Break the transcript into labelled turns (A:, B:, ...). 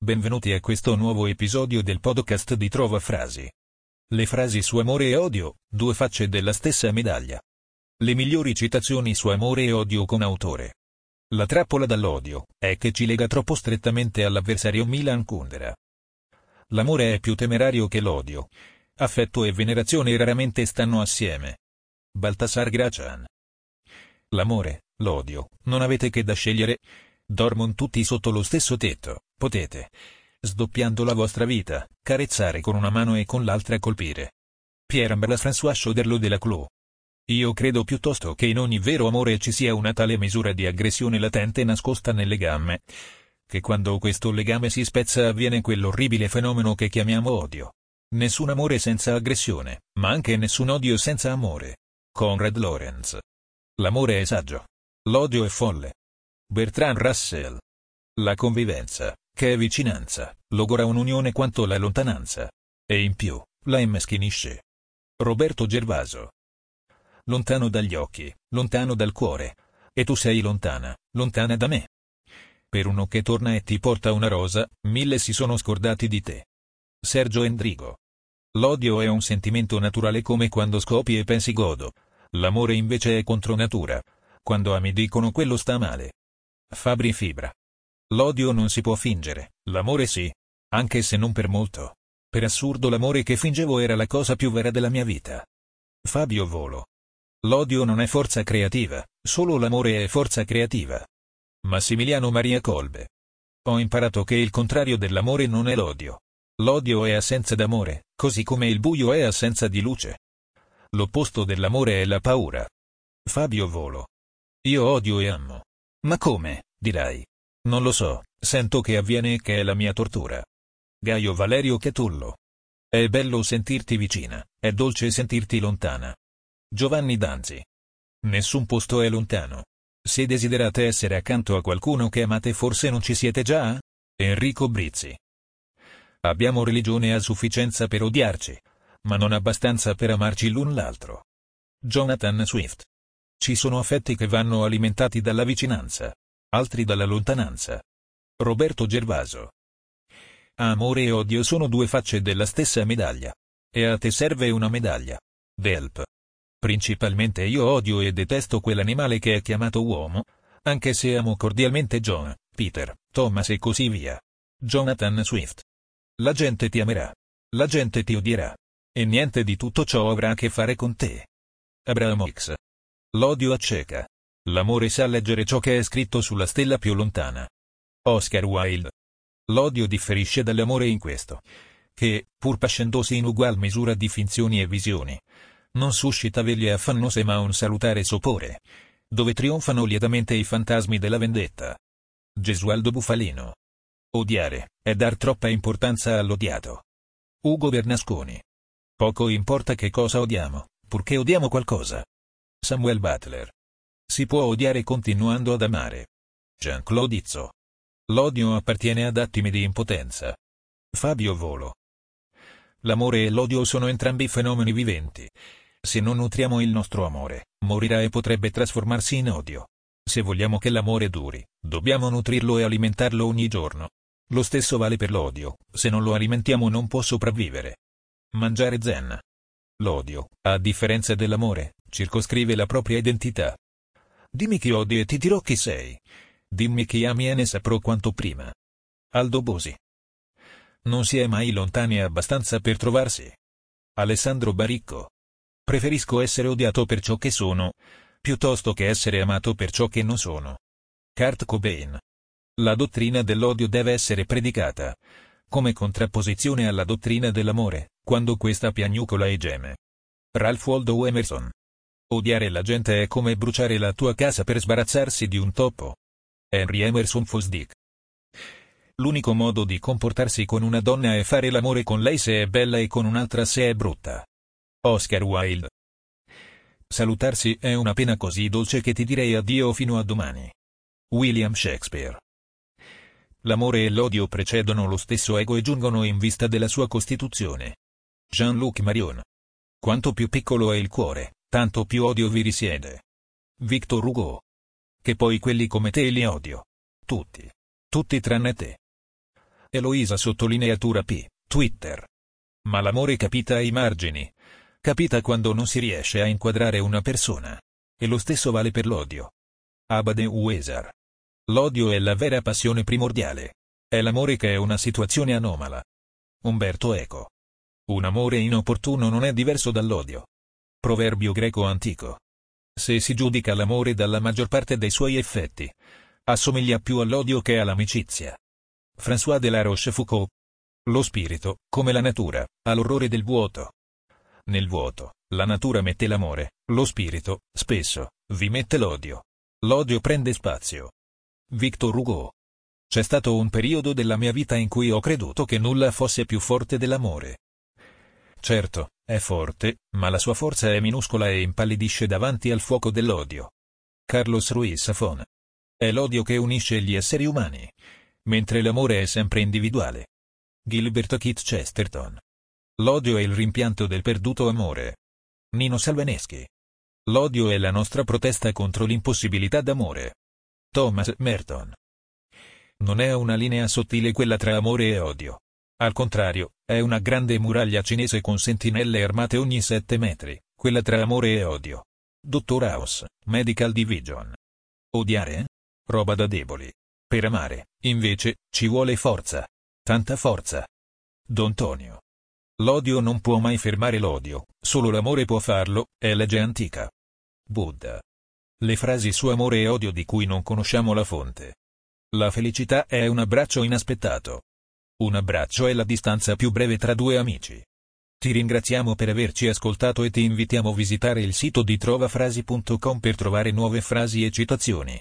A: Benvenuti a questo nuovo episodio del podcast di Trova Frasi. Le frasi su amore e odio, due facce della stessa medaglia. Le migliori citazioni su amore e odio con autore. La trappola dall'odio è che ci lega troppo strettamente all'avversario Milan Kundera. L'amore è più temerario che l'odio. Affetto e venerazione raramente stanno assieme. Baltasar Gracian. L'amore, l'odio, non avete che da scegliere? Dormono tutti sotto lo stesso tetto potete, sdoppiando la vostra vita, carezzare con una mano e con l'altra colpire. Pierre-Ambroise François Chauderlo de la Clos. Io credo piuttosto che in ogni vero amore ci sia una tale misura di aggressione latente nascosta nel legame, che quando questo legame si spezza avviene quell'orribile fenomeno che chiamiamo odio. Nessun amore senza aggressione, ma anche nessun odio senza amore. Conrad Lorenz. L'amore è saggio. L'odio è folle. Bertrand Russell. La convivenza, che è vicinanza, logora un'unione quanto la lontananza. E in più, la immeschinisce. Roberto Gervaso. Lontano dagli occhi, lontano dal cuore. E tu sei lontana, lontana da me. Per uno che torna e ti porta una rosa, mille si sono scordati di te. Sergio Endrigo. L'odio è un sentimento naturale come quando scopi e pensi godo. L'amore invece è contro natura. Quando ami dicono quello sta male. Fabri Fibra. L'odio non si può fingere, l'amore sì. Anche se non per molto. Per assurdo l'amore che fingevo era la cosa più vera della mia vita. Fabio Volo. L'odio non è forza creativa, solo l'amore è forza creativa. Massimiliano Maria Colbe. Ho imparato che il contrario dell'amore non è l'odio. L'odio è assenza d'amore, così come il buio è assenza di luce. L'opposto dell'amore è la paura. Fabio Volo. Io odio e amo. Ma come, dirai? Non lo so, sento che avviene e che è la mia tortura. Gaio Valerio Catullo. È bello sentirti vicina, è dolce sentirti lontana. Giovanni Danzi. Nessun posto è lontano. Se desiderate essere accanto a qualcuno che amate forse non ci siete già? Enrico Brizzi. Abbiamo religione a sufficienza per odiarci, ma non abbastanza per amarci l'un l'altro. Jonathan Swift. Ci sono affetti che vanno alimentati dalla vicinanza, altri dalla lontananza. Roberto Gervaso. Amore e odio sono due facce della stessa medaglia. E a te serve una medaglia. Delp. Principalmente io odio e detesto quell'animale che è chiamato uomo, anche se amo cordialmente John, Peter, Thomas e così via. Jonathan Swift. La gente ti amerà. La gente ti odierà. E niente di tutto ciò avrà a che fare con te. Abraham X. L'odio acceca. L'amore sa leggere ciò che è scritto sulla stella più lontana. Oscar Wilde. L'odio differisce dall'amore in questo, che, pur pascendosi in ugual misura di finzioni e visioni, non suscita veglie affannose ma un salutare sopore, dove trionfano lietamente i fantasmi della vendetta. Gesualdo Bufalino. Odiare, è dar troppa importanza all'odiato. Ugo Bernasconi. Poco importa che cosa odiamo, purché odiamo qualcosa. Samuel Butler. Si può odiare continuando ad amare. Jean-Claude Izzo. L'odio appartiene ad attimi di impotenza. Fabio Volo. L'amore e l'odio sono entrambi fenomeni viventi. Se non nutriamo il nostro amore, morirà e potrebbe trasformarsi in odio. Se vogliamo che l'amore duri, dobbiamo nutrirlo e alimentarlo ogni giorno. Lo stesso vale per l'odio, se non lo alimentiamo non può sopravvivere. Mangiare zen. L'odio, a differenza dell'amore, circoscrive la propria identità. Dimmi chi odi e ti dirò chi sei. Dimmi chi ami e ne saprò quanto prima. Aldo Bosi. Non si è mai lontani abbastanza per trovarsi. Alessandro Baricco. Preferisco essere odiato per ciò che sono, piuttosto che essere amato per ciò che non sono. Kurt Cobain. La dottrina dell'odio deve essere predicata, come contrapposizione alla dottrina dell'amore, quando questa piagnucola e geme. Ralph Waldo Emerson. Odiare la gente è come bruciare la tua casa per sbarazzarsi di un topo. Henry Emerson Fosdick. L'unico modo di comportarsi con una donna è fare l'amore con lei se è bella e con un'altra se è brutta. Oscar Wilde. Salutarsi è una pena così dolce che ti direi addio fino a domani. William Shakespeare. L'amore e l'odio precedono lo stesso ego e giungono in vista della sua costituzione. Jean-Luc Marion. Quanto più piccolo è il cuore, tanto più odio vi risiede. Victor Hugo. Che poi quelli come te li odio. Tutti. Tutti tranne te. Eloisa sottolineatura P. Twitter. Ma l'amore capita ai margini. Capita quando non si riesce a inquadrare una persona. E lo stesso vale per l'odio. Abade Uesar. L'odio è la vera passione primordiale. È l'amore che è una situazione anomala. Umberto Eco. Un amore inopportuno non è diverso dall'odio. Proverbio greco antico. Se si giudica l'amore dalla maggior parte dei suoi effetti, assomiglia più all'odio che all'amicizia. François de la Rochefoucauld. Lo spirito, come la natura, ha l'orrore del vuoto. Nel vuoto, la natura mette l'amore, lo spirito, spesso, vi mette l'odio. L'odio prende spazio. Victor Hugo. C'è stato un periodo della mia vita in cui ho creduto che nulla fosse più forte dell'amore. Certo, è forte, ma la sua forza è minuscola e impallidisce davanti al fuoco dell'odio. Carlos Ruiz Zafón. È l'odio che unisce gli esseri umani, mentre l'amore è sempre individuale. Gilbert Keith Chesterton. L'odio è il rimpianto del perduto amore. Nino Salvaneschi. L'odio è la nostra protesta contro l'impossibilità d'amore. Thomas Merton. Non è una linea sottile quella tra amore e odio. Al contrario, è una grande muraglia cinese con sentinelle armate ogni sette metri, quella tra amore e odio. Dottor House, Medical Division. Odiare? Roba da deboli. Per amare, invece, ci vuole forza. Tanta forza. Don Tonio. L'odio non può mai fermare l'odio, solo l'amore può farlo, è legge antica. Buddha. Le frasi su amore e odio di cui non conosciamo la fonte. La felicità è un abbraccio inaspettato. Un abbraccio è la distanza più breve tra due amici. Ti ringraziamo per averci ascoltato e ti invitiamo a visitare il sito di trovafrasi.com per trovare nuove frasi e citazioni.